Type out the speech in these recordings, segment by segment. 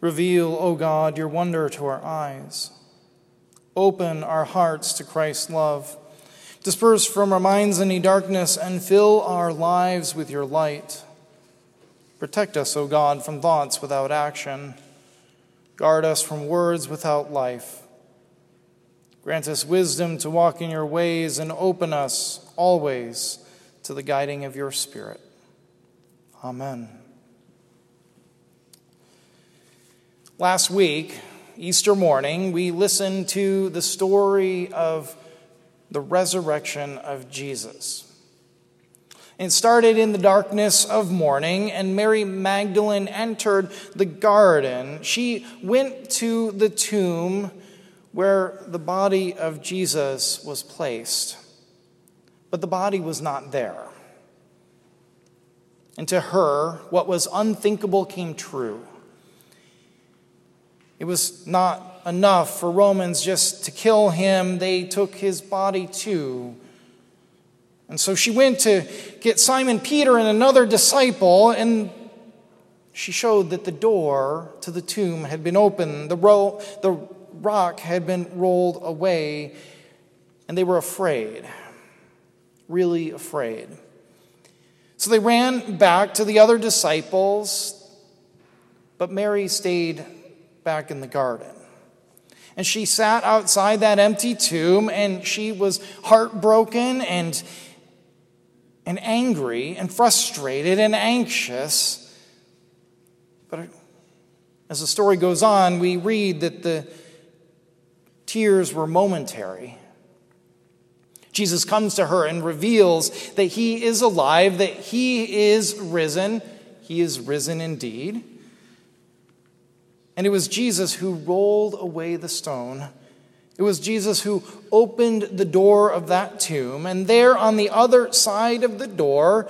Reveal, O God, your wonder to our eyes. Open our hearts to Christ's love. Disperse from our minds any darkness and fill our lives with your light. Protect us, O God, from thoughts without action. Guard us from words without life. Grant us wisdom to walk in your ways and open us always to the guiding of your Spirit. Amen. Last week, Easter morning, we listened to the story of the resurrection of Jesus. It started in the darkness of morning, and Mary Magdalene entered the garden. She went to the tomb where the body of Jesus was placed, but the body was not there. And to her, what was unthinkable came true. It was not enough for Romans just to kill him, they took his body too. And so she went to get Simon Peter and another disciple, and she showed that the door to the tomb had been opened, the, ro- the rock had been rolled away, and they were afraid, really afraid. So they ran back to the other disciples, but Mary stayed back in the garden. And she sat outside that empty tomb and she was heartbroken and, and angry and frustrated and anxious. But as the story goes on, we read that the tears were momentary. Jesus comes to her and reveals that he is alive, that he is risen. He is risen indeed. And it was Jesus who rolled away the stone. It was Jesus who opened the door of that tomb. And there on the other side of the door,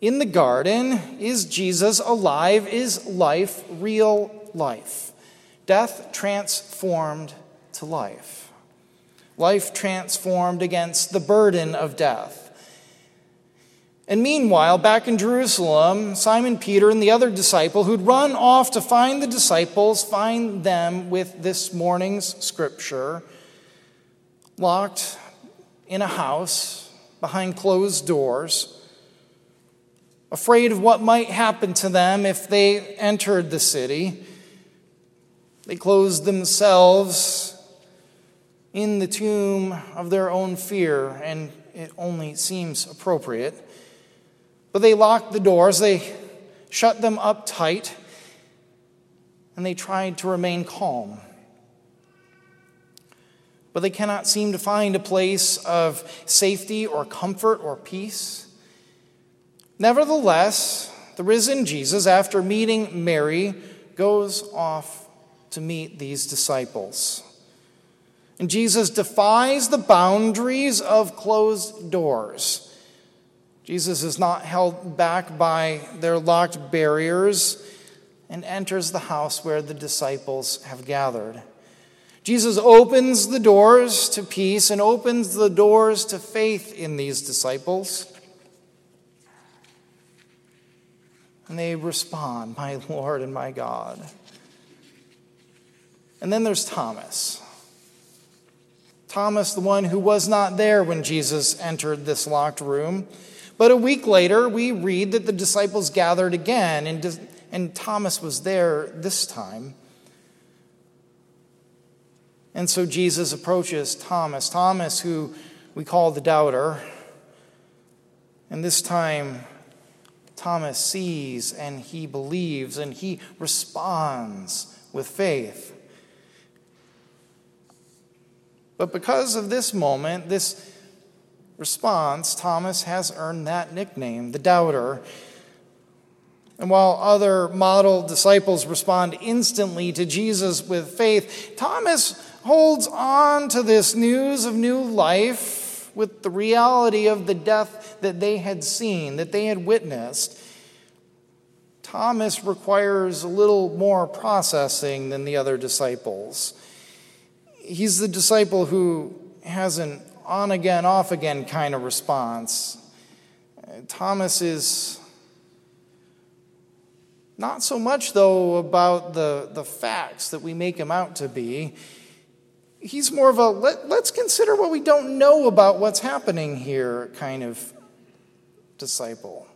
in the garden, is Jesus alive? Is life real life? Death transformed to life. Life transformed against the burden of death. And meanwhile, back in Jerusalem, Simon Peter and the other disciple who'd run off to find the disciples find them with this morning's scripture locked in a house behind closed doors, afraid of what might happen to them if they entered the city. They closed themselves in the tomb of their own fear, and it only seems appropriate. But they locked the doors, they shut them up tight, and they tried to remain calm. But they cannot seem to find a place of safety or comfort or peace. Nevertheless, the risen Jesus, after meeting Mary, goes off to meet these disciples. And Jesus defies the boundaries of closed doors Jesus is not held back by their locked barriers and enters the house where the disciples have gathered. Jesus opens the doors to peace and opens the doors to faith in these disciples. And they respond, My Lord and my God. And then there's Thomas. Thomas, the one who was not there when Jesus entered this locked room. But a week later, we read that the disciples gathered again, and, and Thomas was there this time. And so Jesus approaches Thomas, Thomas, who we call the doubter. And this time, Thomas sees and he believes and he responds with faith. But because of this moment, this response, Thomas has earned that nickname, the doubter. And while other model disciples respond instantly to Jesus with faith, Thomas holds on to this news of new life with the reality of the death that they had seen, that they had witnessed. Thomas requires a little more processing than the other disciples. He's the disciple who has an on again, off again kind of response. Thomas is Not so much, though, about the, the facts that we make him out to be. He's more of a let, let's consider what we don't know about what's happening here kind of disciple.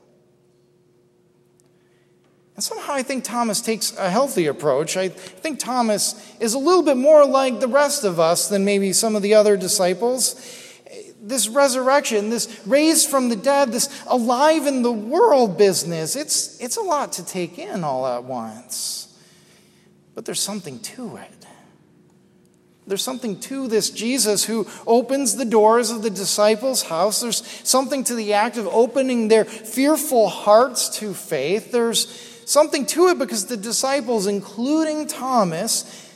And somehow I think Thomas takes a healthy approach. I think Thomas is a little bit more like the rest of us than maybe some of the other disciples this resurrection, this raised from the dead, this alive in the world business, it's, it's a lot to take in all at once. But there's something to it. There's something to this Jesus who opens the doors of the disciples' house. There's something to the act of opening their fearful hearts to faith. There's something to it because the disciples, including Thomas,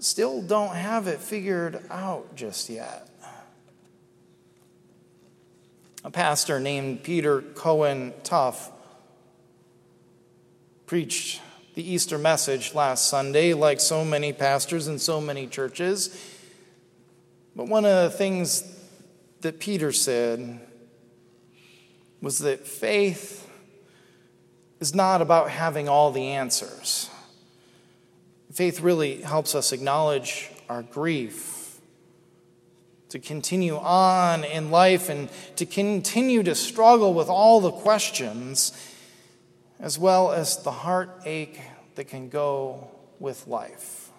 still don't have it figured out just yet. A pastor named Peter Cohen Tough preached the Easter message last Sunday, like so many pastors in so many churches. But one of the things that Peter said was that faith is not about having all the answers. Faith really helps us acknowledge our grief to continue on in life and to continue to struggle with all the questions, as well as the heartache that can go with life.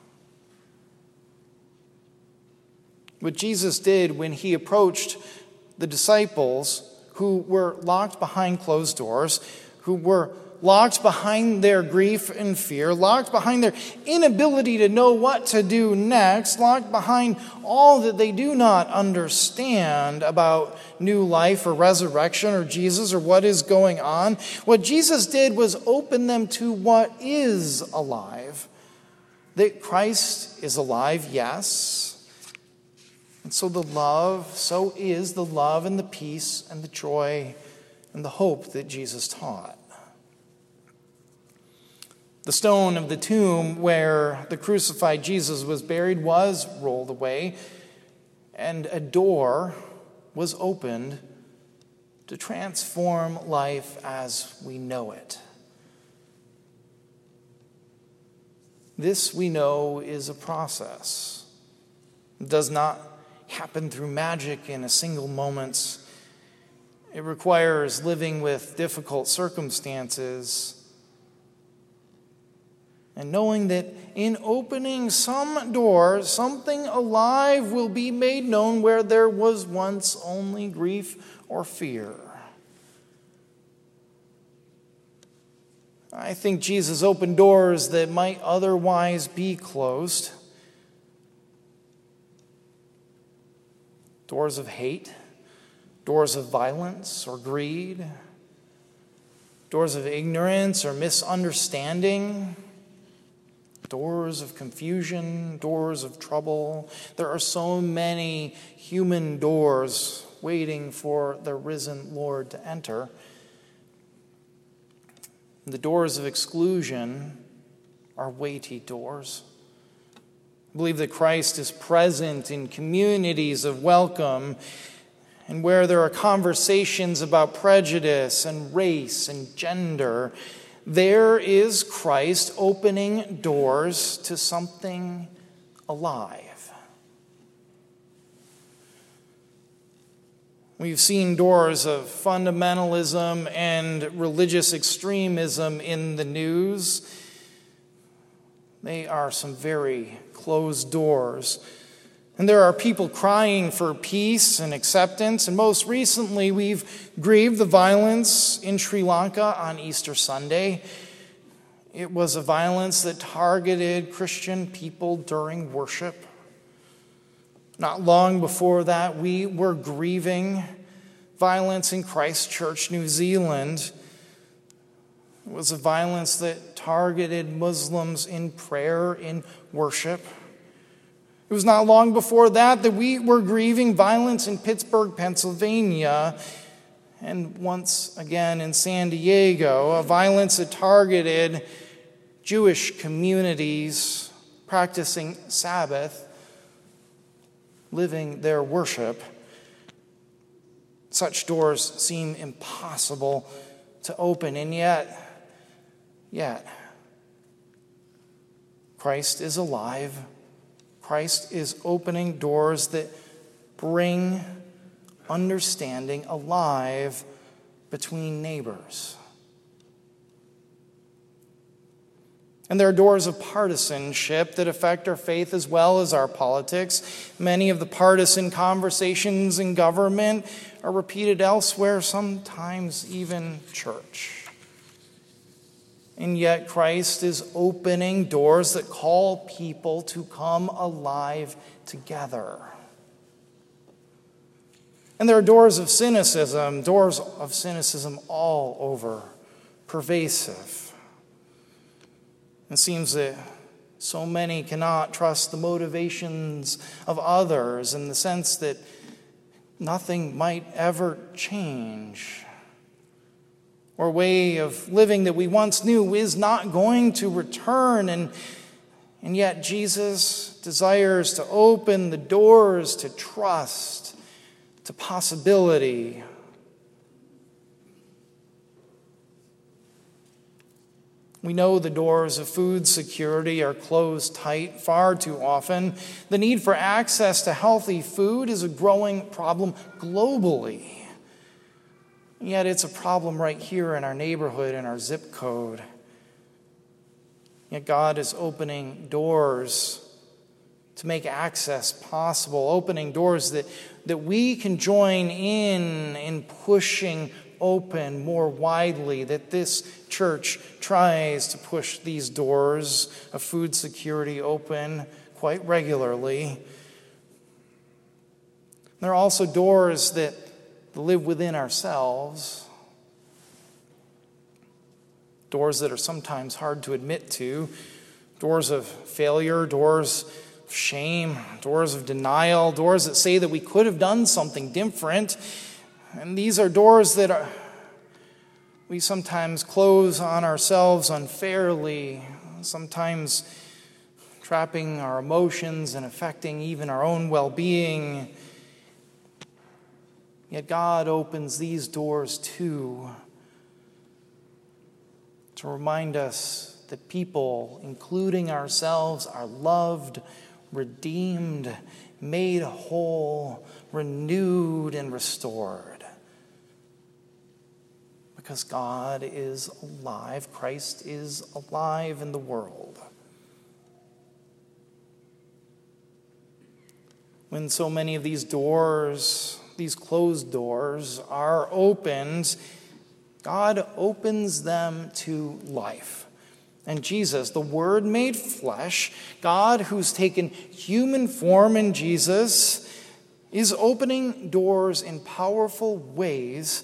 What Jesus did when he approached the disciples who were locked behind closed doors, who were locked behind their grief and fear, locked behind their inability to know what to do next, locked behind all that they do not understand about new life or resurrection or Jesus or what is going on. What Jesus did was open them to what is alive. That Christ is alive, yes. And so the love, so is the love and the peace and the joy and the hope that Jesus taught. The stone of the tomb where the crucified Jesus was buried was rolled away, and a door was opened to transform life as we know it. This, we know, is a process. It does not happen through magic in a single moment. It requires living with difficult circumstances and knowing that in opening some door, something alive will be made known where there was once only grief or fear. I think Jesus opened doors that might otherwise be closed. Doors of hate, doors of violence or greed, doors of ignorance or misunderstanding doors of confusion, doors of trouble. There are so many human doors waiting for the risen Lord to enter. The doors of exclusion are weighty doors. I believe that Christ is present in communities of welcome and where there are conversations about prejudice and race and gender there is Christ opening doors to something alive. We've seen doors of fundamentalism and religious extremism in the news. They are some very closed doors and there are people crying for peace and acceptance. And most recently, we've grieved the violence in Sri Lanka on Easter Sunday. It was a violence that targeted Christian people during worship. Not long before that, we were grieving violence in Christchurch, New Zealand. It was a violence that targeted Muslims in prayer, in worship. It was not long before that that we were grieving violence in Pittsburgh, Pennsylvania, and once again in San Diego, a violence that targeted Jewish communities practicing Sabbath, living their worship. Such doors seem impossible to open, and yet, yet, Christ is alive. Christ is opening doors that bring understanding alive between neighbors. And there are doors of partisanship that affect our faith as well as our politics. Many of the partisan conversations in government are repeated elsewhere, sometimes even church. And yet, Christ is opening doors that call people to come alive together. And there are doors of cynicism, doors of cynicism all over, pervasive. It seems that so many cannot trust the motivations of others in the sense that nothing might ever change. Or way of living that we once knew is not going to return. And, and yet, Jesus desires to open the doors to trust, to possibility, We know the doors of food security are closed tight far too often. The need for access to healthy food is a growing problem globally. Yet it's a problem right here in our neighborhood, in our zip code. Yet God is opening doors to make access possible, opening doors that, that we can join in in pushing open more widely, that this church tries to push these doors of food security open quite regularly. There are also doors that live within ourselves, doors that are sometimes hard to admit to, doors of failure, doors of shame, doors of denial, doors that say that we could have done something different and these are doors that are, we sometimes close on ourselves unfairly, sometimes trapping our emotions and affecting even our own well being. Yet God opens these doors too to remind us that people, including ourselves, are loved, redeemed, made whole, renewed, and restored because God is alive. Christ is alive in the world. When so many of these doors, these closed doors, are opened, God opens them to life. And Jesus, the Word made flesh, God who's taken human form in Jesus, is opening doors in powerful ways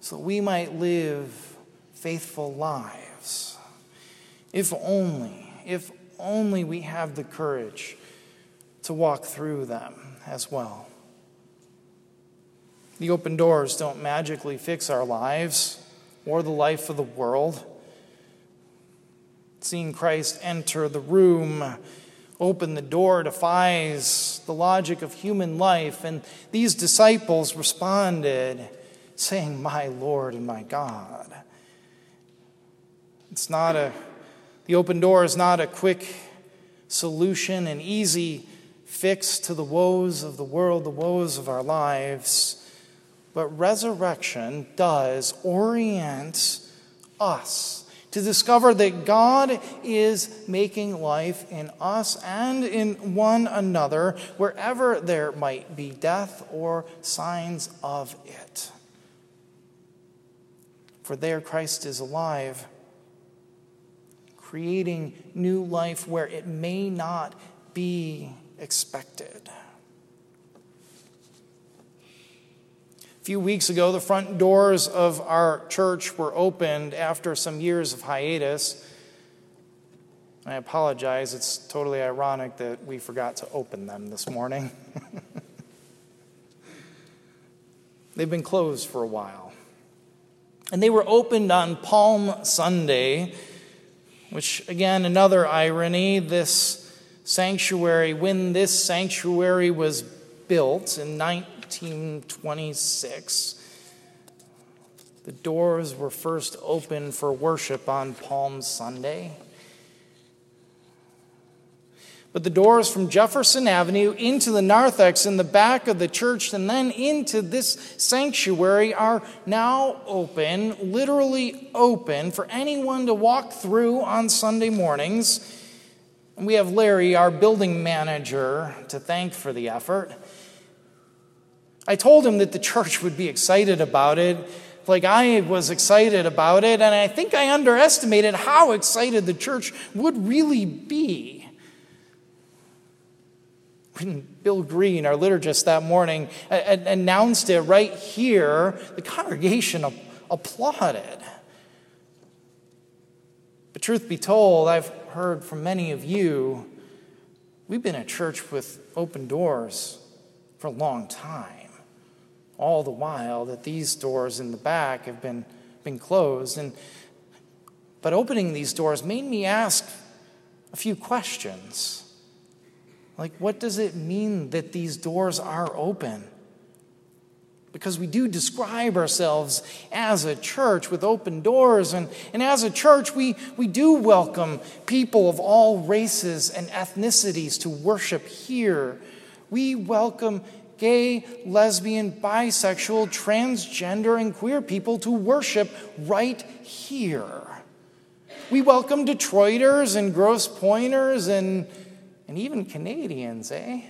so we might live faithful lives. If only, if only we have the courage to walk through them as well. The open doors don't magically fix our lives or the life of the world. Seeing Christ enter the room, open the door, defies the logic of human life, and these disciples responded saying, My Lord and my God. It's not a, the open door is not a quick solution, an easy fix to the woes of the world, the woes of our lives. But resurrection does orient us to discover that God is making life in us and in one another wherever there might be death or signs of it for there Christ is alive, creating new life where it may not be expected. A few weeks ago, the front doors of our church were opened after some years of hiatus. I apologize, it's totally ironic that we forgot to open them this morning. They've been closed for a while. And they were opened on Palm Sunday, which, again, another irony. This sanctuary, when this sanctuary was built in 1926, the doors were first opened for worship on Palm Sunday. But the doors from Jefferson Avenue into the narthex in the back of the church and then into this sanctuary are now open, literally open, for anyone to walk through on Sunday mornings. We have Larry, our building manager, to thank for the effort. I told him that the church would be excited about it, like I was excited about it, and I think I underestimated how excited the church would really be when Bill Green, our liturgist that morning, announced it right here, the congregation applauded. But truth be told, I've heard from many of you, we've been a church with open doors for a long time. All the while that these doors in the back have been, been closed. And, but opening these doors made me ask a few questions. Like, what does it mean that these doors are open? Because we do describe ourselves as a church with open doors. And, and as a church, we, we do welcome people of all races and ethnicities to worship here. We welcome gay, lesbian, bisexual, transgender, and queer people to worship right here. We welcome Detroiters and Grosse Pointers and and even Canadians, eh?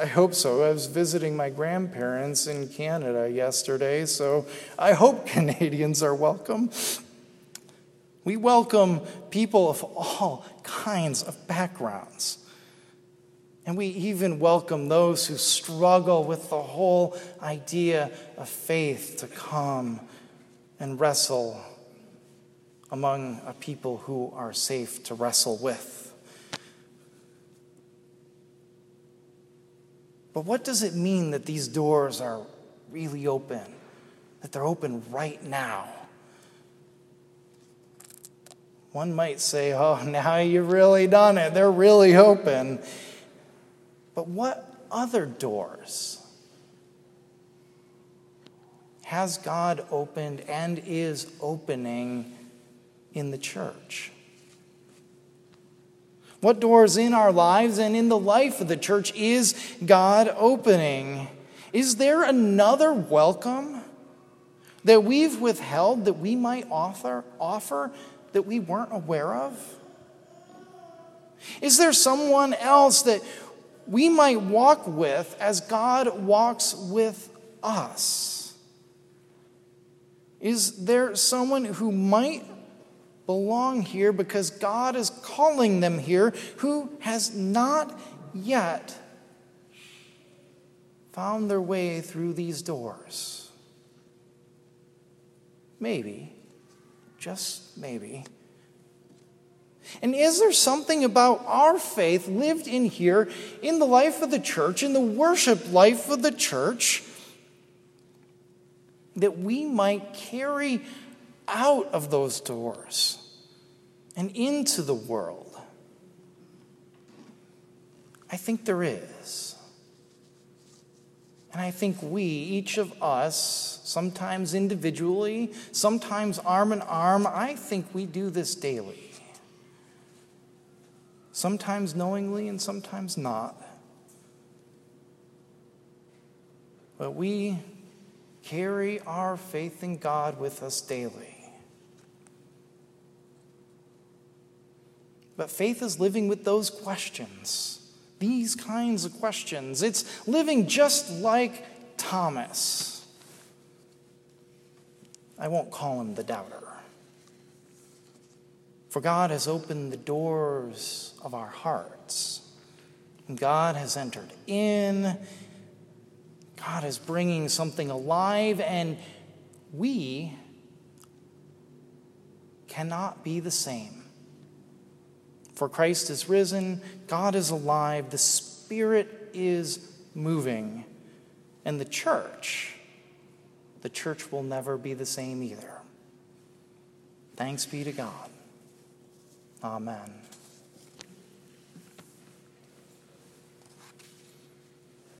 I hope so. I was visiting my grandparents in Canada yesterday, so I hope Canadians are welcome. We welcome people of all kinds of backgrounds. And we even welcome those who struggle with the whole idea of faith to come and wrestle among a people who are safe to wrestle with. But what does it mean that these doors are really open? That they're open right now? One might say, oh, now you've really done it. They're really open. But what other doors has God opened and is opening in the church? What doors in our lives and in the life of the church is God opening? Is there another welcome that we've withheld that we might offer, that we weren't aware of? Is there someone else that we might walk with as God walks with us? Is there someone who might belong here because God is calling them here who has not yet found their way through these doors. Maybe, just maybe. And is there something about our faith lived in here, in the life of the church, in the worship life of the church, that we might carry out of those doors? And into the world? I think there is. And I think we, each of us, sometimes individually, sometimes arm in arm, I think we do this daily. Sometimes knowingly and sometimes not. But we carry our faith in God with us daily. But faith is living with those questions, these kinds of questions. It's living just like Thomas. I won't call him the doubter. For God has opened the doors of our hearts. God has entered in. God is bringing something alive, and we cannot be the same. For Christ is risen, God is alive, the Spirit is moving. And the church, the church will never be the same either. Thanks be to God. Amen.